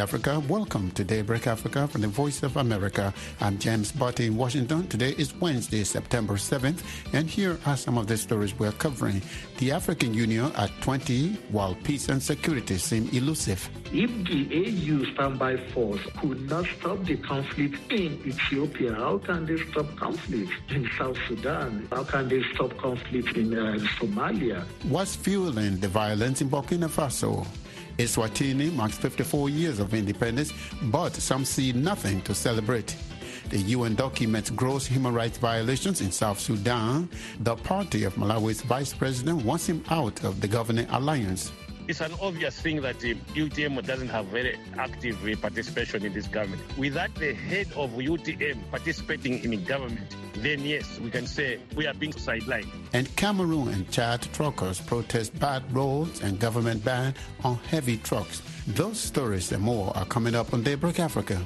Africa. Welcome to Daybreak Africa from the Voice of America. I'm James Butty in Washington. Today is Wednesday, September 7th, and here are some of the stories we're covering. The African Union at 20, while peace and security seem elusive. If the AU standby force could not stop the conflict in Ethiopia, how can they stop conflict in South Sudan? How can they stop conflict in uh, Somalia? What's fueling the violence in Burkina Faso? Eswatini marks 54 years of independence, but some see nothing to celebrate. The UN documents gross human rights violations in South Sudan. The party of Malawi's vice president wants him out of the governing alliance. It's an obvious thing that the UTM doesn't have very active participation in this government. Without the head of UTM participating in the government, then yes, we can say we are being sidelined. And Cameroon and Chad truckers protest bad roads and government ban on heavy trucks. Those stories and more are coming up on Daybreak Africa.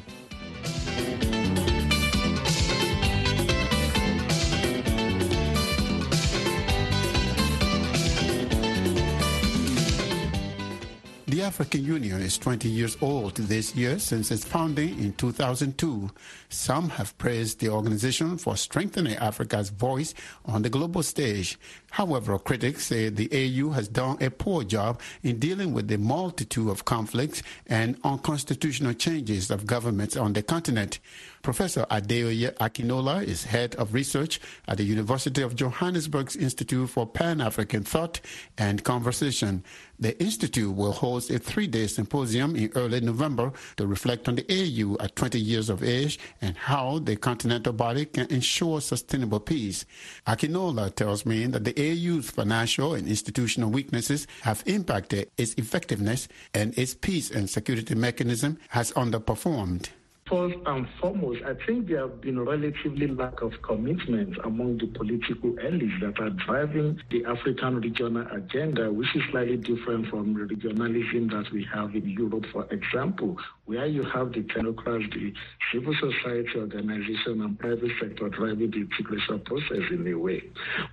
African Union is 20 years old this year since its founding in 2002. Some have praised the organization for strengthening Africa's voice on the global stage. However, critics say the AU has done a poor job in dealing with the multitude of conflicts and unconstitutional changes of governments on the continent. Professor Adeoye Akinola is head of research at the University of Johannesburg's Institute for Pan-African Thought and Conversation. The institute will host a three-day symposium in early November to reflect on the AU at 20 years of age and how the continental body can ensure sustainable peace. Akinola tells me that the AU's financial and institutional weaknesses have impacted its effectiveness and its peace and security mechanism has underperformed. First and foremost, I think there have been relatively lack of commitment among the political elites that are driving the African regional agenda, which is slightly different from the regionalism that we have in Europe, for example, where you have the technocrats, the civil society organization, and private sector driving the integration process in a way.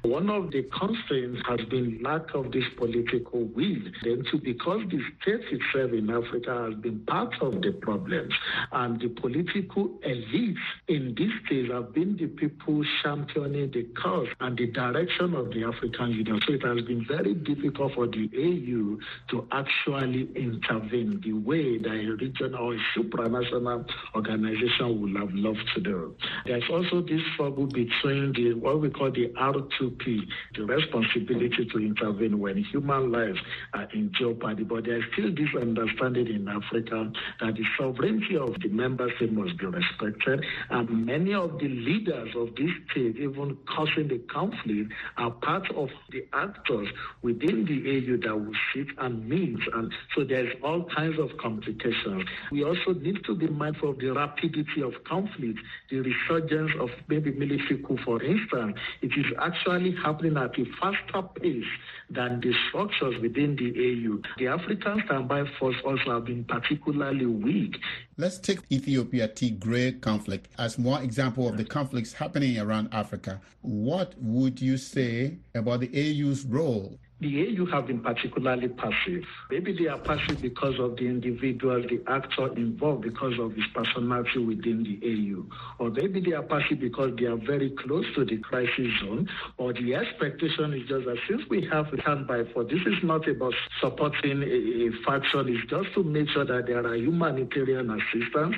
One of the constraints has been lack of this political will. Then, too, because the state itself in Africa has been part of the problems, and the political elites in this case have been the people championing the cause and the direction of the African Union. So it has been very difficult for the AU to actually intervene the way that a regional or supranational organization would have loved to do. There's also this struggle between the what we call the R2P, the responsibility to intervene when human lives are in jeopardy. But there's still this understanding in Africa that the sovereignty of the member must be respected. And many of the leaders of this state, even causing the conflict, are part of the actors within the AU that will sit and meet. And so there's all kinds of complications. We also need to be mindful of the rapidity of conflict, the resurgence of maybe military coup, for instance. It is actually happening at a faster pace than the structures within the AU. The African standby force also have been particularly weak. Let's take Ethiopia Tigray conflict as one example of the mm. conflicts happening around Africa. What would you say about the AU's role the AU have been particularly passive. Maybe they are passive because of the individual, the actor involved, because of his personality within the AU. Or maybe they are passive because they are very close to the crisis zone. Or the expectation is just that since we have standby for this is not about supporting a, a faction, it's just to make sure that there are humanitarian assistance.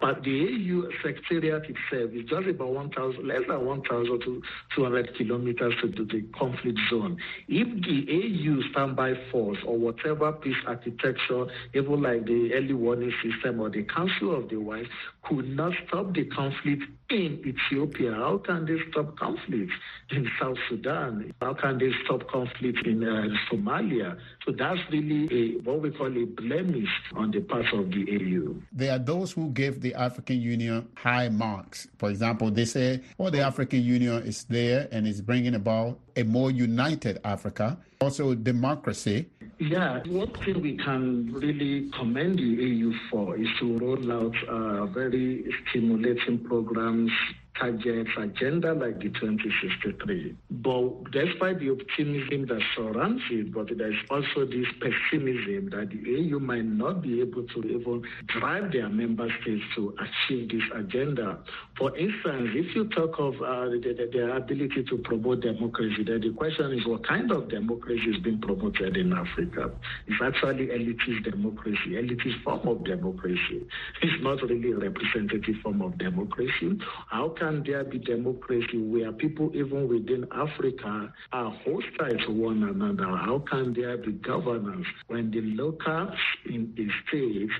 But the AU secretariat itself is just about 1,000, less than 1,200 kilometers to the conflict zone. If the AU standby force or whatever peace architecture, even like the early warning system or the Council of the Wise, could not stop the conflict in Ethiopia, how can they stop conflict in South Sudan? How can they stop conflict in uh, Somalia? So that's really a, what we call a blemish on the part of the AU. There are those who give the African Union high marks. For example, they say, well, the African Union is there and is bringing about a more united Africa, also democracy. Yeah, one thing we can really commend the EU for is to roll out uh, very stimulating programs targets agenda like the 2063. But despite the optimism that surrounds it, but there's also this pessimism that the AU might not be able to even drive their member states to achieve this agenda. For instance, if you talk of uh, the, their ability to promote democracy, then the question is what kind of democracy is being promoted in Africa? It's actually elitist democracy, elitist form of democracy. It's not really a representative form of democracy. How can there be democracy where people, even within Africa, are hostile to one another? How can there be governance when the locals in the state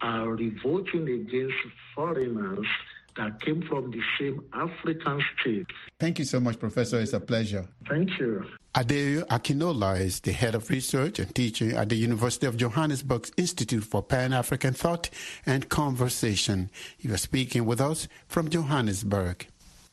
are revolting against foreigners that came from the same African state. Thank you so much, Professor. It's a pleasure. Thank you. Adeoye Akinola is the head of research and teaching at the University of Johannesburg's Institute for Pan-African Thought and Conversation. He was speaking with us from Johannesburg.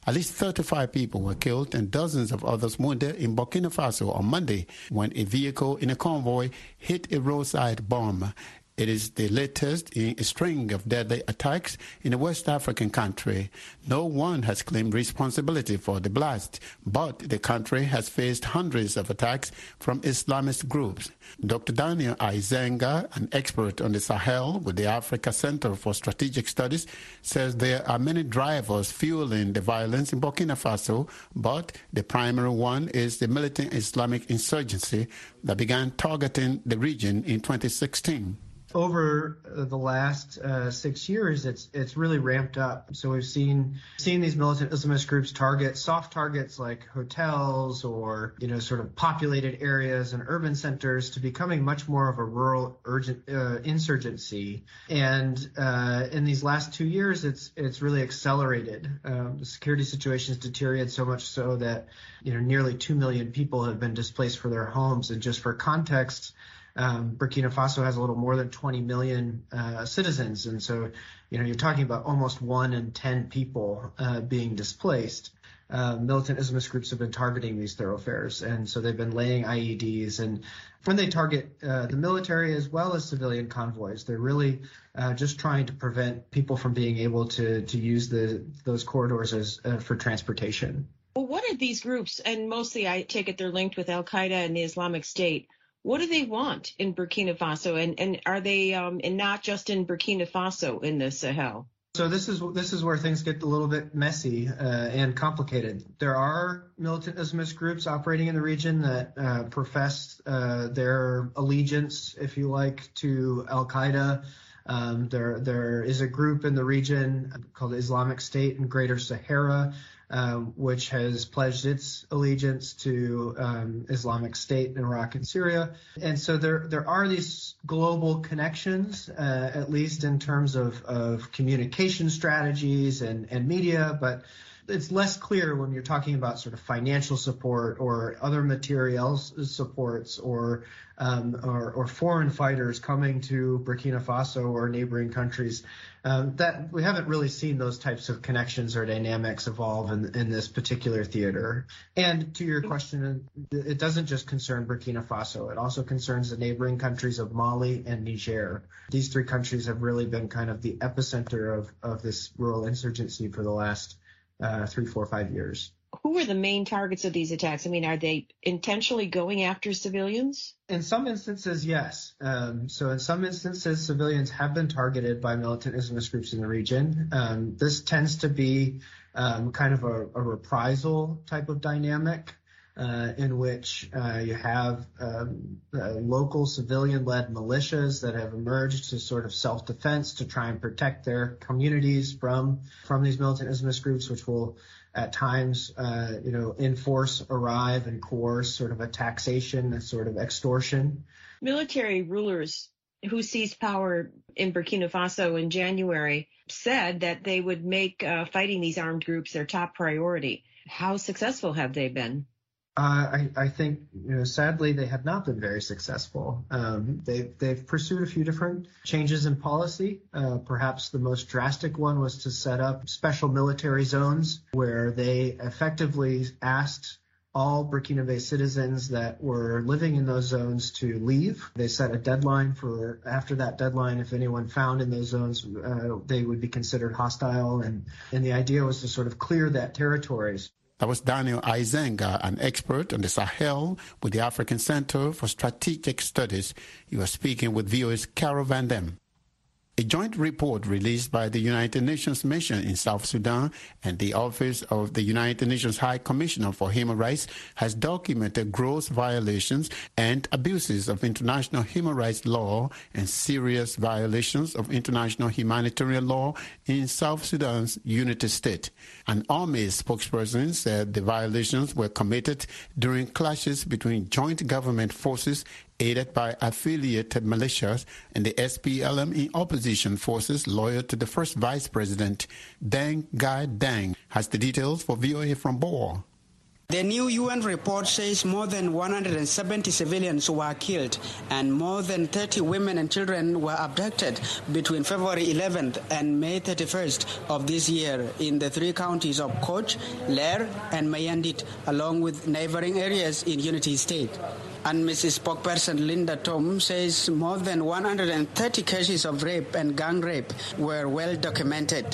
At least 35 people were killed and dozens of others wounded in Burkina Faso on Monday when a vehicle in a convoy hit a roadside bomb it is the latest in a string of deadly attacks in a West African country. No one has claimed responsibility for the blast, but the country has faced hundreds of attacks from Islamist groups. Dr. Daniel Eizenga, an expert on the Sahel with the Africa Center for Strategic Studies, says there are many drivers fueling the violence in Burkina Faso, but the primary one is the militant Islamic insurgency that began targeting the region in 2016 over the last uh, six years, it's it's really ramped up. So we've seen seen these militant Islamist groups target soft targets like hotels or you know sort of populated areas and urban centers to becoming much more of a rural urgent uh, insurgency. And uh, in these last two years, it's it's really accelerated. Um, the security situation has deteriorated so much so that you know nearly two million people have been displaced for their homes. And just for context um, Burkina Faso has a little more than 20 million uh, citizens, and so you know you're talking about almost one in 10 people uh, being displaced. Uh, militant Islamist groups have been targeting these thoroughfares, and so they've been laying IEDs, and when they target uh, the military as well as civilian convoys, they're really uh, just trying to prevent people from being able to to use the those corridors as uh, for transportation. Well, what are these groups? And mostly, I take it they're linked with Al Qaeda and the Islamic State what do they want in Burkina Faso, and and are they um, and not just in Burkina Faso in the Sahel? So this is this is where things get a little bit messy uh, and complicated. There are militant Islamist groups operating in the region that uh, profess uh, their allegiance, if you like, to Al Qaeda. Um, there there is a group in the region called Islamic State in Greater Sahara um, which has pledged its allegiance to um, Islamic State in Iraq and Syria. And so there there are these global connections, uh, at least in terms of, of communication strategies and, and media, but it's less clear when you're talking about sort of financial support or other materials supports or, um, or, or foreign fighters coming to Burkina Faso or neighboring countries. Um, that we haven't really seen those types of connections or dynamics evolve in, in this particular theater. And to your question, it doesn't just concern Burkina Faso; it also concerns the neighboring countries of Mali and Niger. These three countries have really been kind of the epicenter of of this rural insurgency for the last uh, three, four, five years. Who are the main targets of these attacks? I mean, are they intentionally going after civilians? In some instances, yes. Um, so, in some instances, civilians have been targeted by militant Islamist groups in the region. Um, this tends to be um, kind of a, a, reprisal type of dynamic. Uh, in which uh, you have um, uh, local civilian-led militias that have emerged to sort of self-defense to try and protect their communities from from these militant Islamist groups, which will at times, uh, you know, enforce, arrive, and coerce sort of a taxation, a sort of extortion. Military rulers who seized power in Burkina Faso in January said that they would make uh, fighting these armed groups their top priority. How successful have they been? Uh, I, think, you know, sadly, they have not been very successful. Um, they've, they've, pursued a few different changes in policy. Uh, perhaps the most drastic one was to set up special military zones where they effectively asked all Burkina Faso citizens that were living in those zones to leave. They set a deadline for after that deadline, if anyone found in those zones, uh, they would be considered hostile. And, and the idea was to sort of clear that territories. That was Daniel Eizenga, an expert on the Sahel with the African Center for Strategic Studies. He was speaking with VOA's Carol Van Dam. A joint report released by the United Nations Mission in South Sudan and the Office of the United Nations High Commissioner for Human Rights has documented gross violations and abuses of international human rights law and serious violations of international humanitarian law in South Sudan's Unity State. An army spokesperson said the violations were committed during clashes between joint government forces aided by affiliated militias and the SPLM in opposition forces loyal to the first vice president, Deng Ghai Deng, has the details for VOA from Bor. The new UN report says more than 170 civilians were killed and more than 30 women and children were abducted between February 11th and May 31st of this year in the three counties of Koch, Leer, and Mayendit, along with neighboring areas in Unity State. UNMISS Spokesperson Linda Tom says more than 130 cases of rape and gang rape were well documented.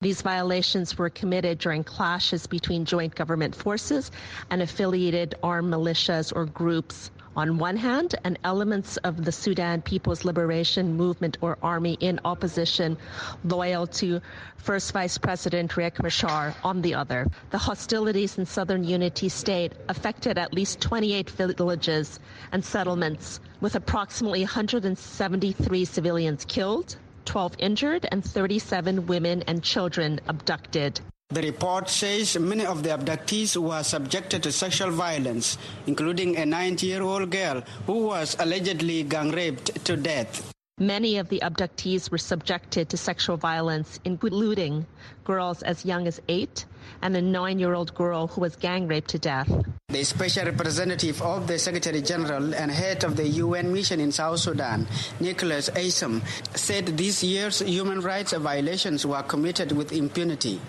These violations were committed during clashes between joint government forces and affiliated armed militias or groups on one hand, and elements of the Sudan People's Liberation Movement or army in opposition, loyal to First Vice President Riek Machar on the other. The hostilities in southern Unity State affected at least 28 villages and settlements, with approximately 173 civilians killed, 12 injured, and 37 women and children abducted. The report says many of the abductees were subjected to sexual violence, including a 90 year old girl who was allegedly gang raped to death. Many of the abductees were subjected to sexual violence, including girls as young as eight and a nine year old girl who was gang raped to death. The special representative of the Secretary General and head of the UN mission in South Sudan, Nicholas Haysom, said this year's human rights violations were committed with impunity.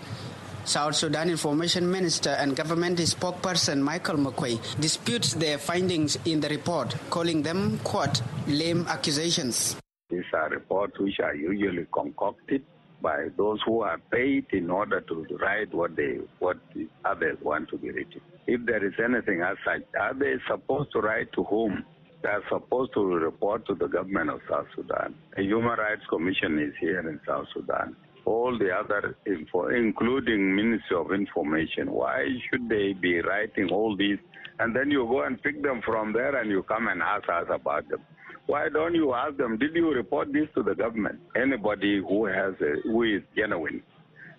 South Sudan Information Minister and government spokesperson Michael Makuei disputes their findings in the report, calling them, quote, lame accusations. These are reports which are usually concocted by those who are paid in order to write what they what others want to be written. If there is anything as such, are they supposed to write to whom? They are supposed to report to the government of South Sudan. A Human Rights Commission is here in South Sudan all the other info, including Ministry of Information. Why should they be writing all these? And then you go and pick them from there and you come and ask us about them. Why don't you ask them, did you report this to the government? Anybody who has a, who is genuine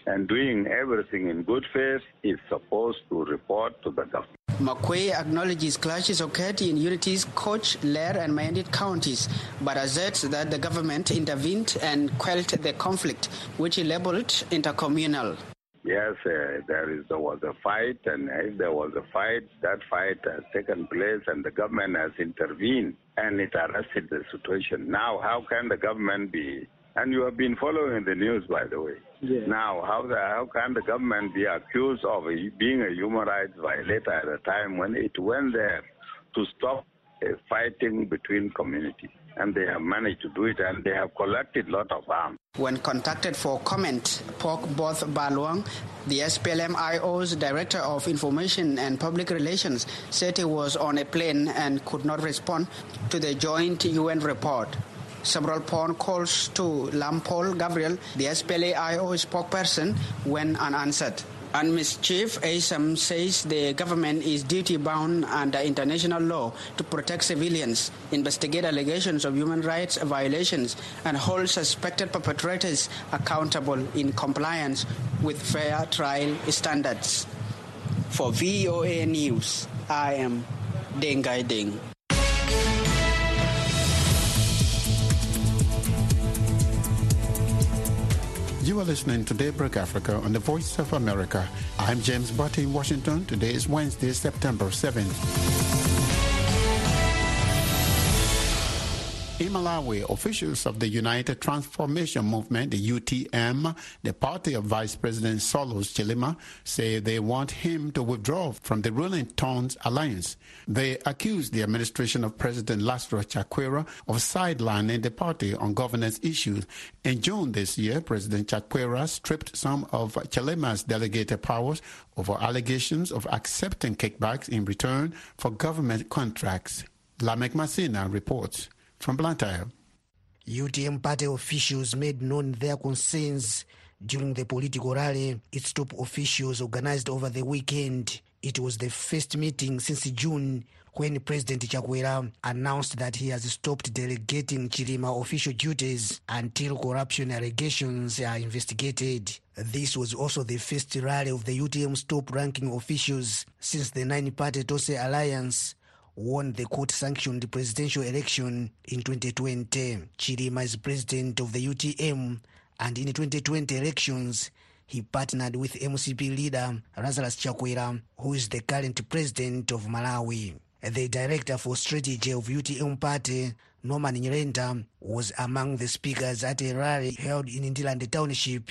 and doing everything in good faith is supposed to report to the government. Makuei acknowledges clashes occurred in Unity's Koch, Leer, and Mayendit counties, but asserts that the government intervened and quelled the conflict, which he labeled intercommunal. Yes, uh, there is there was a fight, and if there was a fight, that fight has taken place, and the government has intervened, and it arrested the situation. Now, how can the government be and you have been following the news, by the way. Yeah. Now, how, the, how can the government be accused of being a human rights violator at a time when it went there to stop a fighting between communities? And they have managed to do it, and they have collected a lot of arms. When contacted for comment, Pok Both Baluang, the SPLM-IO's Director of Information and Public Relations, said he was on a plane and could not respond to the joint UN report several phone calls to Lam Paul Gabriel, the SPLA-IO spokesperson, went unanswered. And Ms. Chief Haysom says the government is duty bound under international law to protect civilians, investigate allegations of human rights violations, and hold suspected perpetrators accountable in compliance with fair trial standards. For VOA News, I am Deng Ghai Deng. You are listening to Daybreak Africa on the Voice of America. I'm James Butty in Washington. Today is Wednesday, September 7th. In Malawi, officials of the United Transformation Movement, the UTM, the party of Vice President Saulos Chilima, say they want him to withdraw from the ruling Tonse alliance. They accuse the administration of President Lazarus Chakwera of sidelining the party on governance issues. In June this year, President Chakwera stripped some of Chilima's delegated powers over allegations of accepting kickbacks in return for government contracts. Lamek Masina reports from Blantyre. UTM party officials made known their concerns during the political rally its top officials organized over the weekend. It was the first meeting since June when President Chakwera announced that he has stopped delegating Chilima official duties until corruption allegations are investigated. This was also the first rally of the UTM's top ranking officials since the nine party Tonse Alliance won the court-sanctioned presidential election in 2020. Chilima is president of the UTM, and in the 2020 elections, he partnered with MCP leader Lazarus Chakwera, who is the current president of Malawi. The director for strategy of UTM party, Norman Nyirenda, was among the speakers at a rally held in Ndirande Township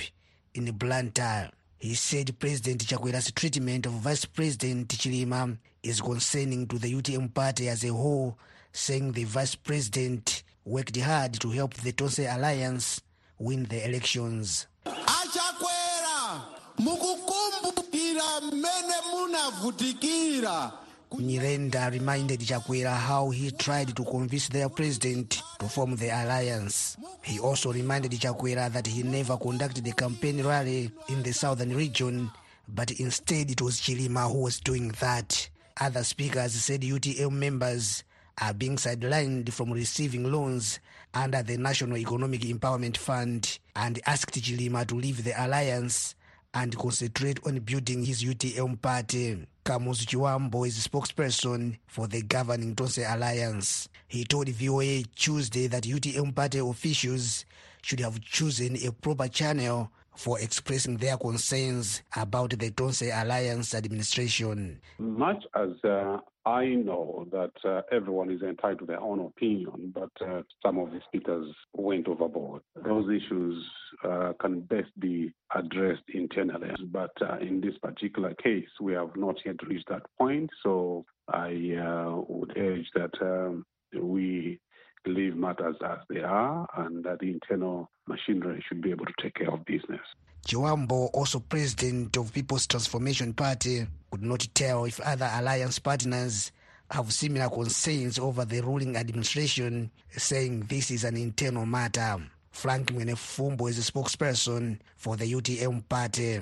in Blantyre. He said President Chakwera's treatment of Vice President Chilima is concerning to the UTM party as a whole, saying the Vice President worked hard to help the Tonse Alliance win the elections. achakwera mukukumbukira mmene munavutikira Nyirenda reminded Chakwera how he tried to convince their president to form the alliance. He also reminded Chakwera that he never conducted a campaign rally in the southern region, but instead it was Chilima who was doing that. Other speakers said UTM members are being sidelined from receiving loans under the National Economic Empowerment Fund and asked Chilima to leave the alliance and concentrate on building his UTM party. Kamuzu Chibambo is spokesperson for the governing Tonse Alliance. He told VOA Tuesday that UTM party officials should have chosen a proper channel for expressing their concerns about the Tonse Alliance administration. Much as uh, I know that uh, everyone is entitled to their own opinion, but uh, some of the speakers went overboard. Those issues uh, can best be addressed internally. But uh, in this particular case, we have not yet reached that point. So I uh, would urge that um, we leave matters as they are and that the internal machinery should be able to take care of business. Chibambo, also president of People's Transformation Party, could not tell if other alliance partners have similar concerns over the ruling administration, saying this is an internal matter. Frank Mwenefumbo is a spokesperson for the UTM party.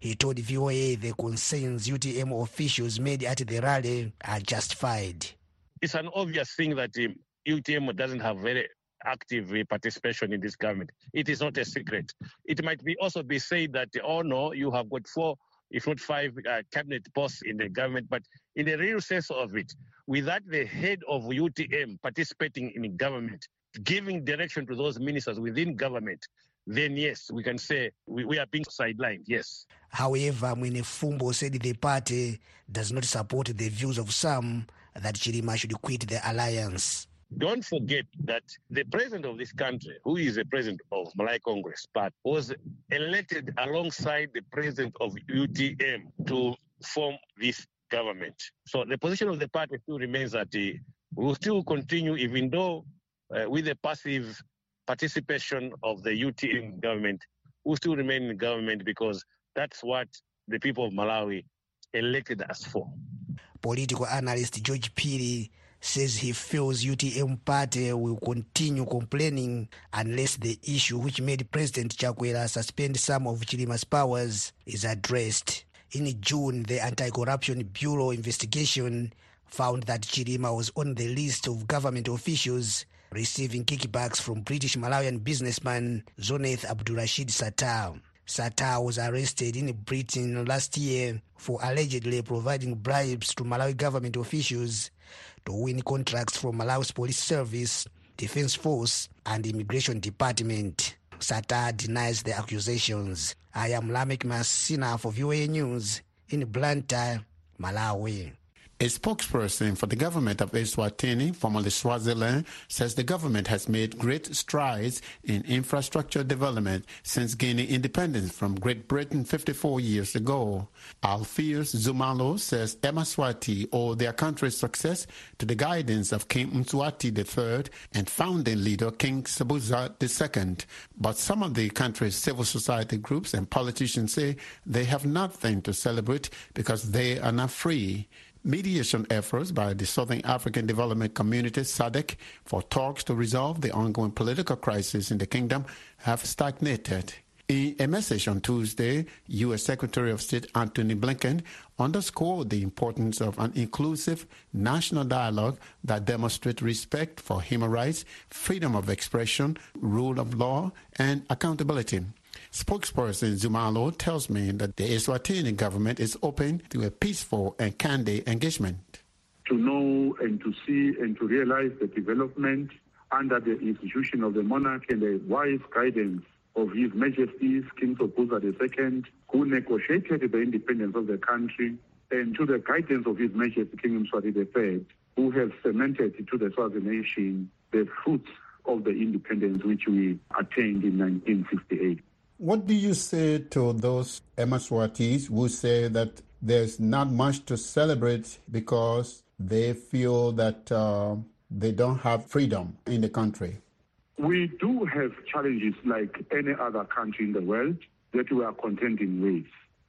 He told VOA the concerns UTM officials made at the rally are justified. It's an obvious thing that um, UTM doesn't have very active uh, participation in this government. It is not a secret. It might be also be said that, oh no, you have got four, if not five, uh, cabinet posts in the government. But in the real sense of it, without the head of UTM participating in government, giving direction to those ministers within government, then yes, we can say we, we are being sidelined. Yes. However, Mwenefumbo said the party does not support the views of some that Chilima should quit the alliance. Don't forget that the president of this country, who is the president of Malawi Congress, but was elected alongside the president of UTM to form this government. So the position of the party still remains that uh, we will still continue, even though Uh, with the passive participation of the UTM government, will still remain in government because that's what the people of Malawi elected us for. Political analyst George Phiri says he feels UTM party will continue complaining unless the issue which made President Chakwera suspend some of Chilima's powers is addressed. In June, the Anti-Corruption Bureau investigation found that Chilima was on the list of government officials receiving kickbacks from British Malawian businessman Zuneth Abdurrashid Sattar. Sattar was arrested in Britain last year for allegedly providing bribes to Malawi government officials to win contracts from Malawi's police service, defense force, and immigration department. Sattar denies the accusations. I am Lamek Masina for VOA News in Blantyre, Malawi. A spokesperson for the government of Eswatini, formerly Swaziland, says the government has made great strides in infrastructure development since gaining independence from Great Britain 54 years ago. Alpheus Nxumalo says Emaswati owe their country's success to the guidance of King Mswati III and founding leader King Sobhuza II. But some of the country's civil society groups and politicians say they have nothing to celebrate because they are not free. Mediation efforts by the Southern African Development Community SADC for talks to resolve the ongoing political crisis in the kingdom have stagnated. In a message on Tuesday, U.S. Secretary of State Antony Blinken underscored the importance of an inclusive national dialogue that demonstrates respect for human rights, freedom of expression, rule of law, and accountability. Spokesperson Nxumalo tells me that the Eswatini government is open to a peaceful and candid engagement. To know and to see and to realize the development under the institution of the monarch and the wise guidance of His Majesty King Sobhuza II, who negotiated the independence of the country, and to the guidance of His Majesty King Mswati III, who has cemented to the Swazi nation the fruits of the independence which we attained in 1958. What do you say to those Emaswatis who say that there's not much to celebrate because they feel that uh, they don't have freedom in the country? We do have challenges like any other country in the world that we are contending with.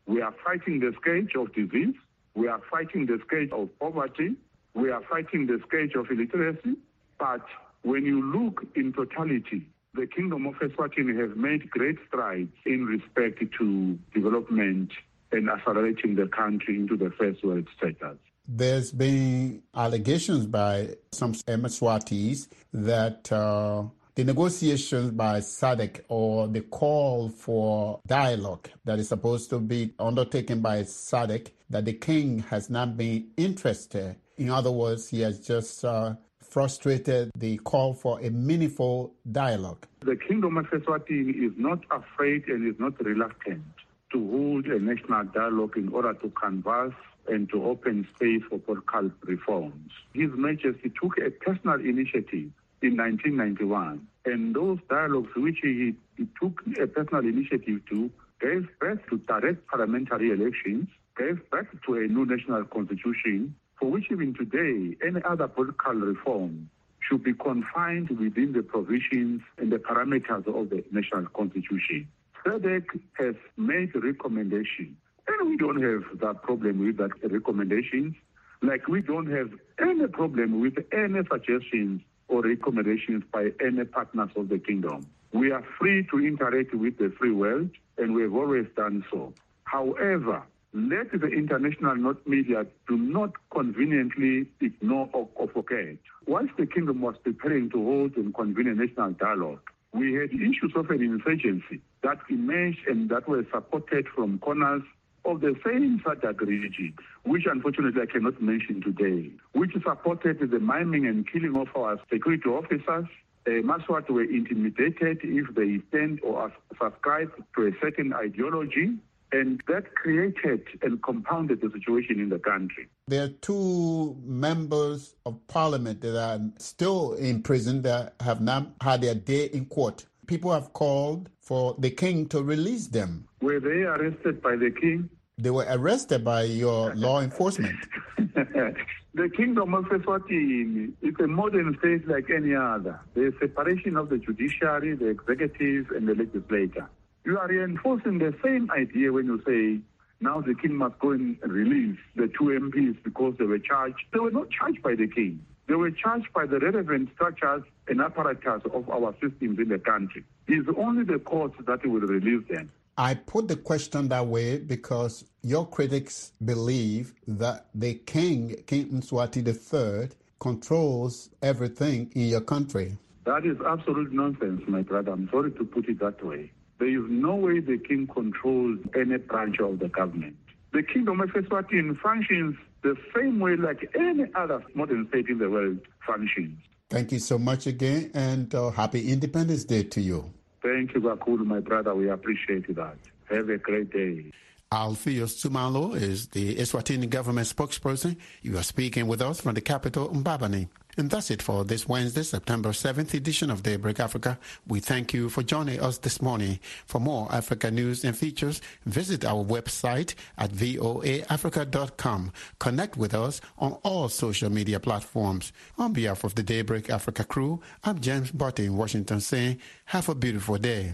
We are fighting the scourge of disease. We are fighting the scourge of poverty. We are fighting the scourge of illiteracy. But when you look in totality, the Kingdom of Eswatini has made great strides in respect to development and accelerating the country into the first world status. There's been allegations by some Emaswatis that uh, the negotiations by SADC or the call for dialogue that is supposed to be undertaken by SADC, that the king has not been interested. In other words, he has just uh, frustrated the call for a meaningful dialogue. The Kingdom of Eswatini is not afraid and is not reluctant to hold a national dialogue in order to canvass and to open space for political reforms. His Majesty took a personal initiative in 1991, and those dialogues which he, he took a personal initiative to gave birth to direct parliamentary elections, gave birth to a new national constitution, for which even today any other political reform should be confined within the provisions and the parameters of the national constitution. SADC has made recommendations, and we don't have that problem with that recommendations. Like we don't have any problem with any suggestions or recommendations by any partners of the kingdom. We are free to interact with the free world, and we have always done so. However, let the international media do not conveniently ignore or, or forget. Once the kingdom was preparing to hold and convene a national dialogue, we had issues of an insurgency that emerged and that were supported from corners of the same SADC region, which unfortunately I cannot mention today, which supported the miming and killing of our security officers. Uh, Maswat were intimidated if they stand or subscribe to a certain ideology and that created and compounded the situation in the country. There are two members of parliament that are still in prison that have not had their day in court. People have called for the king to release them. Were they arrested by the king? They were arrested by your law enforcement. the kingdom of Eswatini is a modern state like any other. There's separation of the judiciary, the executive, and the legislature. You are reinforcing the same idea when you say now the king must go and release the two MPs because they were charged. They were not charged by the king. They were charged by the relevant structures and apparatus of our systems in the country. It's only the courts that will release them. I put the question that way because your critics believe that the king, King Mswati III, controls everything in your country. That is absolute nonsense, my brother. I'm sorry to put it that way. There is no way the king controls any branch of the government. The kingdom of Eswatini functions the same way like any other modern state in the world functions. Thank you so much again, and uh, happy Independence Day to you. Thank you, Bakulu, my brother. We appreciate that. Have a great day. Alpheus Nxumalo is the Eswatini government spokesperson. You are speaking with us from the capital, Mbabane. And that's it for this Wednesday, September 7th edition of Daybreak Africa. We thank you for joining us this morning. For more Africa news and features, visit our website at voaafrica.com. Connect with us on all social media platforms. On behalf of the Daybreak Africa crew, I'm James Butty in Washington saying, have a beautiful day.